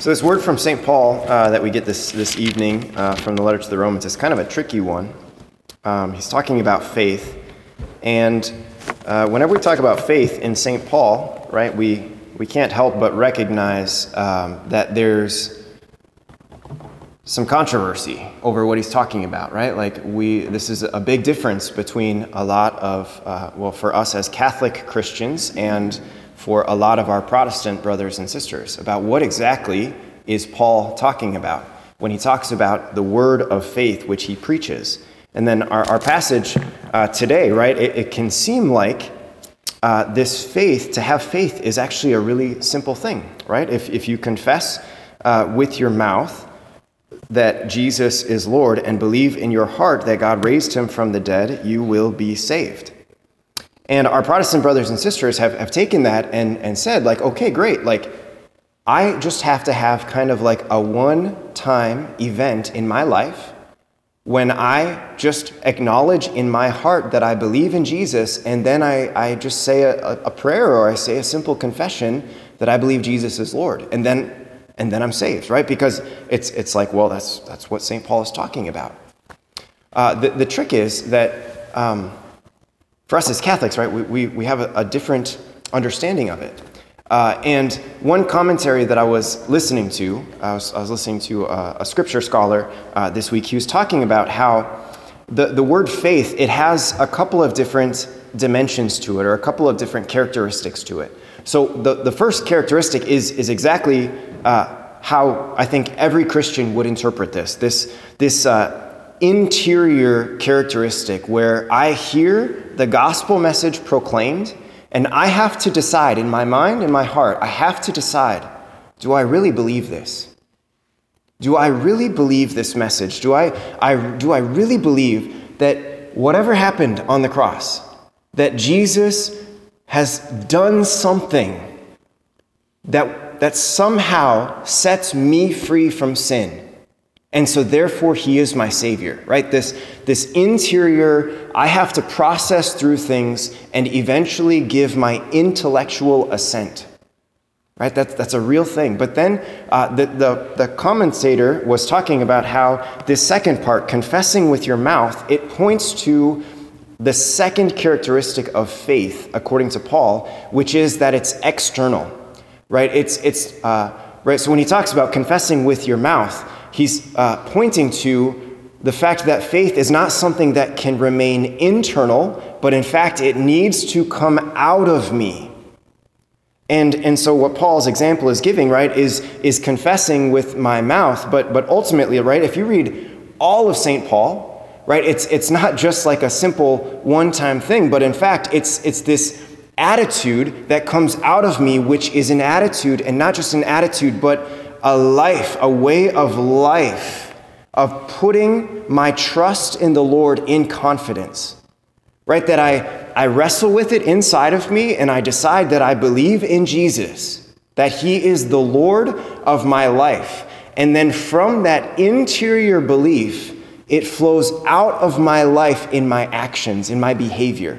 So, this word from St. Paul uh, that we get this, this evening uh, from the letter to the Romans is kind of a tricky one. Um, he's talking about faith. And uh, whenever we talk about faith in St. Paul, right, we, we can't help but recognize um, that there's some controversy over what he's talking about, right? Like, we, this is a big difference between a lot of, uh, well, for us as Catholic Christians and for a lot of our Protestant brothers and sisters about what exactly is Paul talking about when he talks about the word of faith which he preaches. And then our, our passage uh, today, right, it, it, can seem like uh, this faith, to have faith, is actually a really simple thing, right? If, if you confess uh, with your mouth that Jesus is Lord and believe in your heart that God raised him from the dead, you will be saved. And our Protestant brothers and sisters have, have taken that and, and said, like, okay, great. Like, I just have to have kind of like a one time event in my life when I just acknowledge in my heart that I believe in Jesus, and then I, I just say a, a prayer or I say a simple confession that I believe Jesus is Lord. And then and then I'm saved, right? Because it's, it's like, well, that's, that's what St. Paul is talking about. Uh, the, the trick is that um, for us as Catholics, right, we, we, we have a, a different understanding of it. Uh, and one commentary that I was listening to, I was, I was listening to a, a scripture scholar uh, this week. He was talking about how the, the word faith, it has a couple of different dimensions to it, or a couple of different characteristics to it. So the, the first characteristic is, is exactly uh, how I think every Christian would interpret this. This, this uh, interior characteristic where I hear the gospel message proclaimed and I have to decide in my mind in my heart, I have to decide do I really believe this? Do I really believe this message? Do I, I, do I really believe that whatever happened on the cross, that Jesus has done something that, that somehow sets me free from sin? And so, therefore, he is my Savior, right? This, this interior, I have to process through things and eventually give my intellectual assent, right? That's, that's a real thing. But then uh, the, the, the commentator was talking about how this second part, confessing with your mouth, it points to the second characteristic of faith, according to Paul, which is that it's external, right? It's, it's, uh, right? So when he talks about confessing with your mouth, he's uh, pointing to the fact that faith is not something that can remain internal, but in fact, it needs to come out of me. And, and so, what Paul's example is giving, right, is, is confessing with my mouth, but, but ultimately, right, if you read all of St. Paul, right, it's, it's not just like a simple one time thing, but in fact, it's, it's this attitude that comes out of me, which is an attitude, and not just an attitude, but a life, a way of life of putting my trust in the Lord in confidence. Right? That I, I wrestle with it inside of me and I decide that I believe in Jesus, that He is the Lord of my life. And then from that interior belief, it flows out of my life in my actions, in my behavior.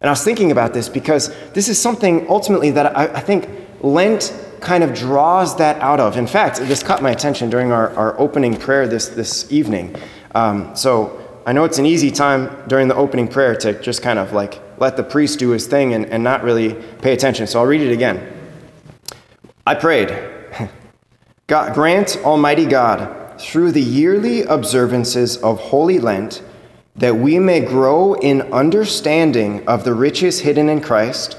And I was thinking about this because this is something ultimately that I, I think Lent kind of draws that out of. In fact, this caught my attention during our, our opening prayer this, this evening. Um, so I know it's an easy time during the opening prayer to just kind of like let the priest do his thing and, and not really pay attention. So I'll read it again. I prayed, God, grant Almighty God, through the yearly observances of Holy Lent, that we may grow in understanding of the riches hidden in Christ,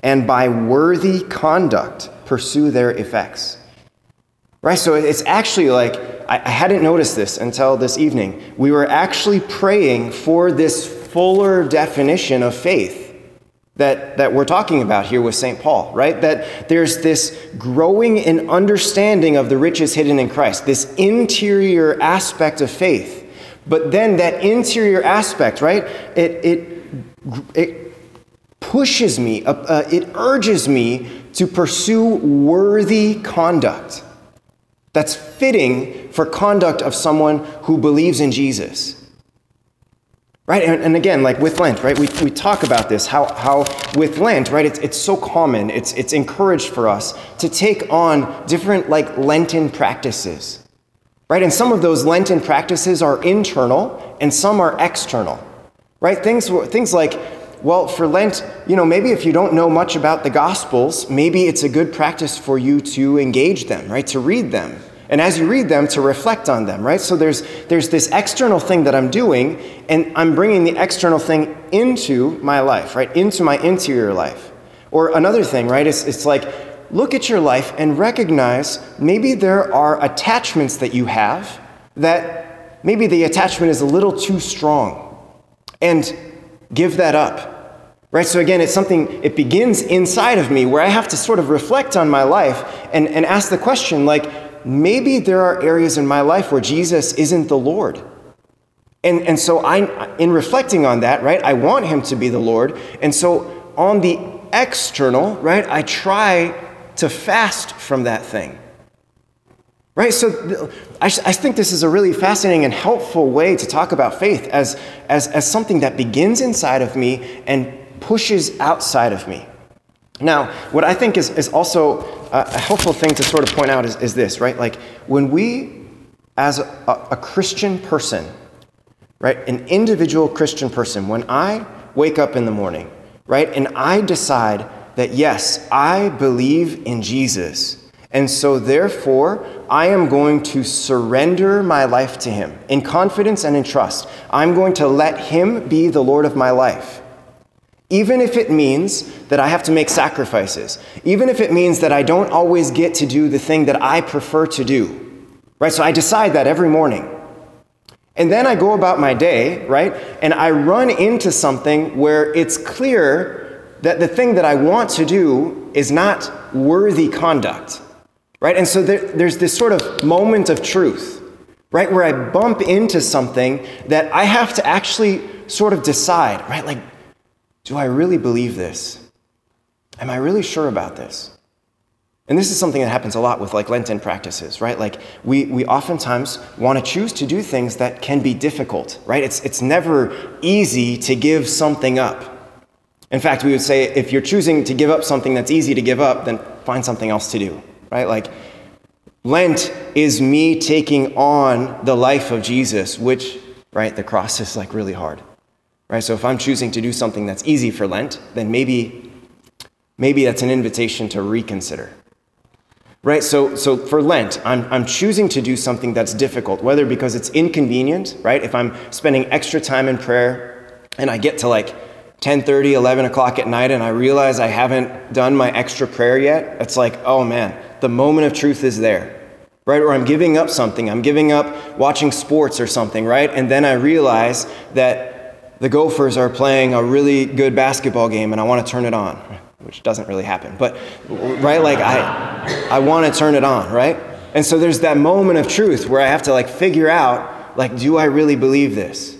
and by worthy conduct pursue their effects. Right? So it's actually like, I hadn't noticed this until this evening. We were actually praying for this fuller definition of faith that, that we're talking about here with St. Paul, right? That there's this growing in understanding of the riches hidden in Christ, this interior aspect of faith. But then that interior aspect, right? It, it, it pushes me, uh, uh, it urges me to pursue worthy conduct that's fitting for conduct of someone who believes in Jesus. Right? And, and, again, like with Lent, right? We, we talk about this, how, how with Lent, right, it's, it's so common, it's, it's encouraged for us to take on different like Lenten practices. Right? And some of those Lenten practices are internal and some are external. Right? Things, things like, well, for Lent, you know, maybe if you don't know much about the Gospels, maybe it's a good practice for you to engage them, right? To read them and as you read them, to reflect on them, right? So there's, there's this external thing that I'm doing, and I'm bringing the external thing into my life, right? Into my interior life. Or another thing, right? It's, it's like, look at your life and recognize maybe there are attachments that you have that maybe the attachment is a little too strong. And give that up. Right? So again, it's something, it begins inside of me where I have to sort of reflect on my life and, and ask the question, like, maybe there are areas in my life where Jesus isn't the Lord. And, and so I, in reflecting on that, right, I want him to be the Lord. And so on the external, right, I try to fast from that thing. Right? So I, I think this is a really fascinating and helpful way to talk about faith as, as, as something that begins inside of me and pushes outside of me. Now, what I think is, is also a helpful thing to sort of point out is, is this, right? Like when we, as a, a Christian person, right, an individual Christian person, when I wake up in the morning, right, and I decide that yes, I believe in Jesus, and so therefore I am going to surrender my life to Him in confidence and in trust. I'm going to let Him be the Lord of my life. Even if it means that I have to make sacrifices, even if it means that I don't always get to do the thing that I prefer to do, right? So I decide that every morning. And then I go about my day, right? And I run into something where it's clear that the thing that I want to do is not worthy conduct, right? And so there, there's this sort of moment of truth, right? Where I bump into something that I have to actually sort of decide, right? Like, do I really believe this? Am I really sure about this? And this is something that happens a lot with like Lenten practices, right? Like we, we oftentimes want to choose to do things that can be difficult, right? It's, it's never easy to give something up. In fact, we would say if you're choosing to give up something that's easy to give up, then find something else to do, right? Like Lent is me taking on the life of Jesus, which, right, the cross is like really hard. Right? So if I'm choosing to do something that's easy for Lent, then maybe maybe that's an invitation to reconsider. Right? So so for Lent, I'm I'm choosing to do something that's difficult, whether because it's inconvenient, right? If I'm spending extra time in prayer and I get to like 10 30 11 o'clock at night and i realize i haven't done my extra prayer yet it's like oh man the moment of truth is there right or i'm giving up something i'm giving up watching sports or something right and then i realize that the Gophers are playing a really good basketball game and I want to turn it on, which doesn't really happen. But, right, like I, I want to turn it on, right? And so there's that moment of truth where I have to like figure out, like, do I really believe this?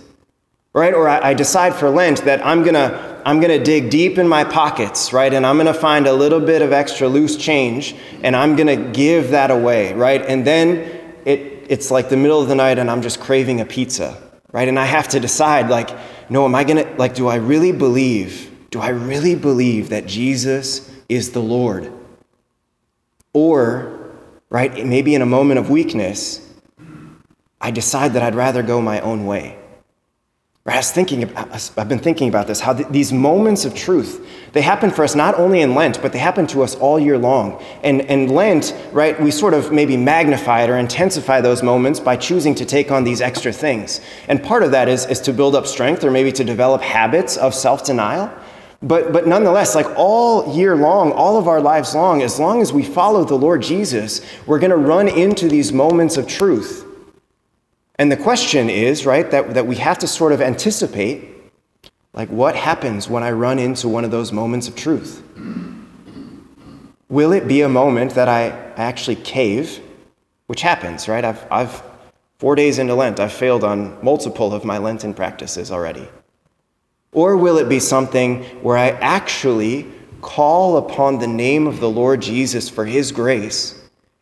Right? Or I, I decide for Lent that I'm gonna I'm gonna dig deep in my pockets, right? And I'm gonna find a little bit of extra loose change and I'm gonna give that away, right? And then it, it's like the middle of the night and I'm just craving a pizza, right? And I have to decide, like, no, am I going to, like, do I really believe? Do I really believe that Jesus is the Lord? Or, right, maybe in a moment of weakness, I decide that I'd rather go my own way. I was thinking about, I've been thinking about this, how th- these moments of truth, they happen for us not only in Lent, but they happen to us all year long. And, and Lent, right, we sort of maybe magnify it or intensify those moments by choosing to take on these extra things. And part of that is, is to build up strength or maybe to develop habits of self denial. But, but nonetheless, like all year long, all of our lives long, as long as we follow the Lord Jesus, we're going to run into these moments of truth and the question is, right, that, that we have to sort of anticipate like, what happens when I run into one of those moments of truth? Will it be a moment that I actually cave, which happens, right? I've, I've four days into Lent, I've failed on multiple of my Lenten practices already. Or will it be something where I actually call upon the name of the Lord Jesus for his grace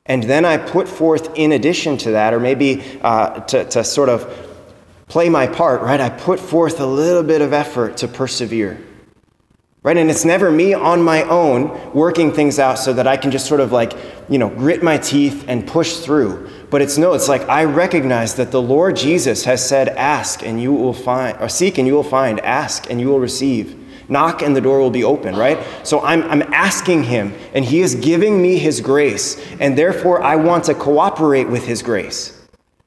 and then I put forth, in addition to that, or maybe uh, to, to sort of play my part, right? I put forth a little bit of effort to persevere. Right? And it's never me on my own working things out so that I can just sort of like, you know, grit my teeth and push through. But it's no, it's like I recognize that the Lord Jesus has said, ask and you will find, or seek and you will find, ask and you will receive. Knock and the door will be open, right? So I'm, I'm asking him, and he is giving me his grace, and therefore I want to cooperate with his grace.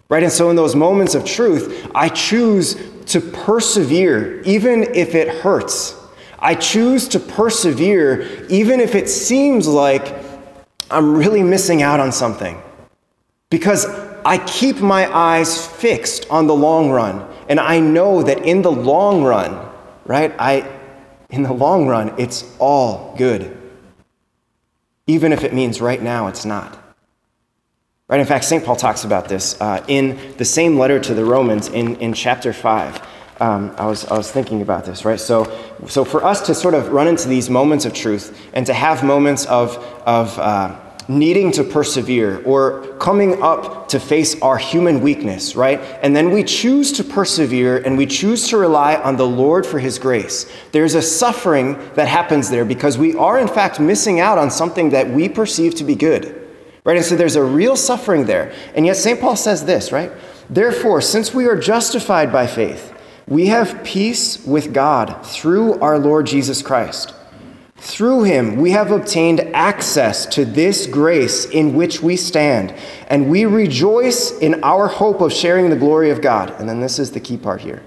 Right? And so in those moments of truth, I choose to persevere, even if it hurts. I choose to persevere, even if it seems like I'm really missing out on something. Because I keep my eyes fixed on the long run. And I know that in the long run, right, I, in the long run, it's all good. Even if it means right now it's not. Right? In fact, St. Paul talks about this uh, in the same letter to the Romans in, in chapter 5. Um, I, was, I was thinking about this, right? So, so for us to sort of run into these moments of truth and to have moments of, of uh, needing to persevere or coming up to face our human weakness, right? And then we choose to persevere and we choose to rely on the Lord for His grace. There's a suffering that happens there because we are, in fact, missing out on something that we perceive to be good. Right? And so there's a real suffering there. And yet St. Paul says this, right? Therefore, since we are justified by faith, we have peace with God through our Lord Jesus Christ. Through him, we have obtained access to this grace in which we stand, and we rejoice in our hope of sharing the glory of God. And then this is the key part here.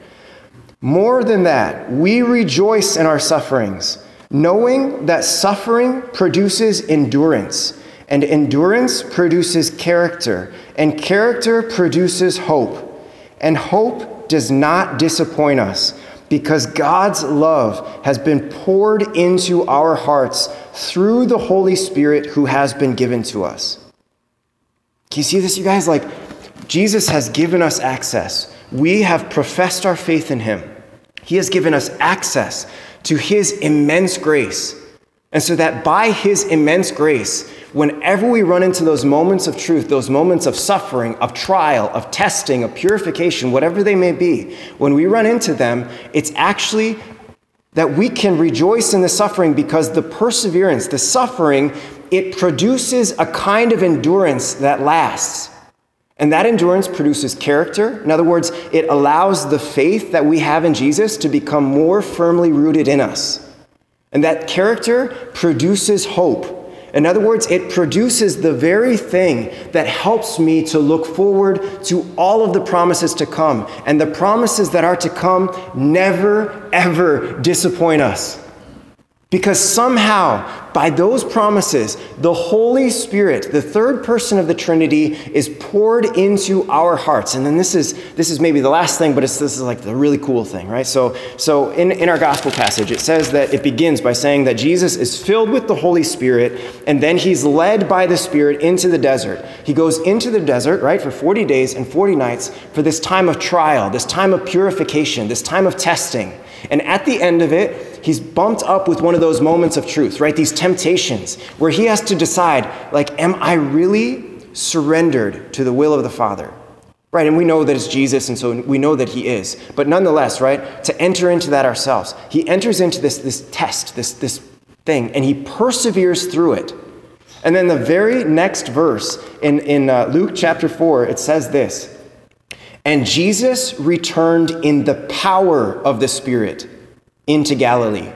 More than that, we rejoice in our sufferings, knowing that suffering produces endurance and endurance produces character, and character produces hope. And hope does not disappoint us because God's love has been poured into our hearts through the Holy Spirit who has been given to us. Can you see this, you guys? Like, Jesus has given us access. We have professed our faith in him. He has given us access to his immense grace. And so that by his immense grace, whenever we run into those moments of truth, those moments of suffering, of trial, of testing, of purification, whatever they may be, when we run into them, it's actually that we can rejoice in the suffering because the perseverance, the suffering, it produces a kind of endurance that lasts. And that endurance produces character. In other words, it allows the faith that we have in Jesus to become more firmly rooted in us. And that character produces hope. In other words, it produces the very thing that helps me to look forward to all of the promises to come. And the promises that are to come never, ever disappoint us. Because somehow, by those promises, the Holy Spirit, the third person of the Trinity, is poured into our hearts. And then this is this is maybe the last thing, but it's this is like the really cool thing, right? So so in, in our gospel passage, it says that it begins by saying that Jesus is filled with the Holy Spirit, and then he's led by the Spirit into the desert. He goes into the desert, right, for 40 days and 40 nights for this time of trial, this time of purification, this time of testing. And at the end of it, he's bumped up with one of those moments of truth, right? These temptations where he has to decide, like, am I really surrendered to the will of the Father? Right, and we know that it's Jesus, and so we know that he is. But nonetheless, right, to enter into that ourselves, he enters into this, this test, this, this thing, and he perseveres through it. And then the very next verse in, in uh, Luke chapter 4, it says this And Jesus returned in the power of the Spirit into Galilee.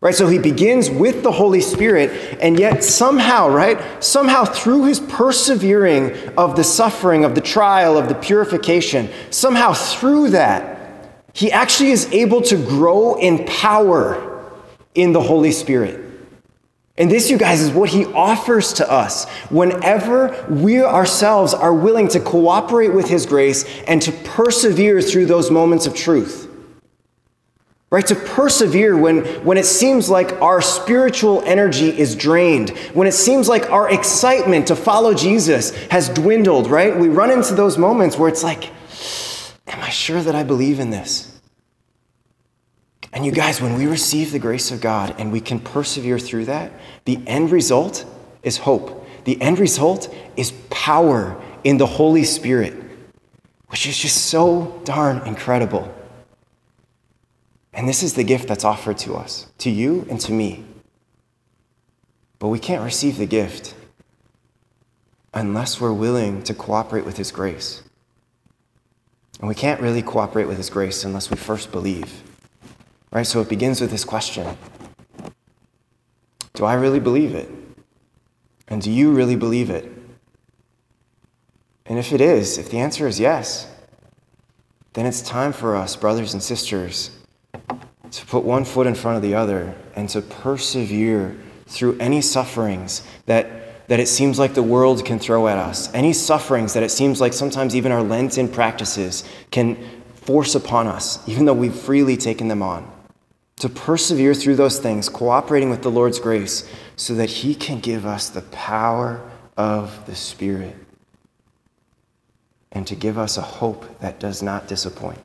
Right? So he begins with the Holy Spirit, and yet somehow, right? Somehow through his persevering of the suffering, of the trial, of the purification, somehow through that, he actually is able to grow in power in the Holy Spirit. And this, you guys, is what he offers to us whenever we ourselves are willing to cooperate with his grace and to persevere through those moments of truth right? To persevere when, when it seems like our spiritual energy is drained, when it seems like our excitement to follow Jesus has dwindled, right? We run into those moments where it's like, am I sure that I believe in this? And you guys, when we receive the grace of God and we can persevere through that, the end result is hope. The end result is power in the Holy Spirit. which is just so darn incredible. And this is the gift that's offered to us, to you and to me. But we can't receive the gift unless we're willing to cooperate with His grace. And we can't really cooperate with His grace unless we first believe. Right? So it begins with this question Do I really believe it? And do you really believe it? And if it is, if the answer is yes, then it's time for us, brothers and sisters, to put one foot in front of the other and to persevere through any sufferings that, that it seems like the world can throw at us, any sufferings that it seems like sometimes even our Lenten practices can force upon us, even though we've freely taken them on. To persevere through those things, cooperating with the Lord's grace, so that He can give us the power of the Spirit and to give us a hope that does not disappoint.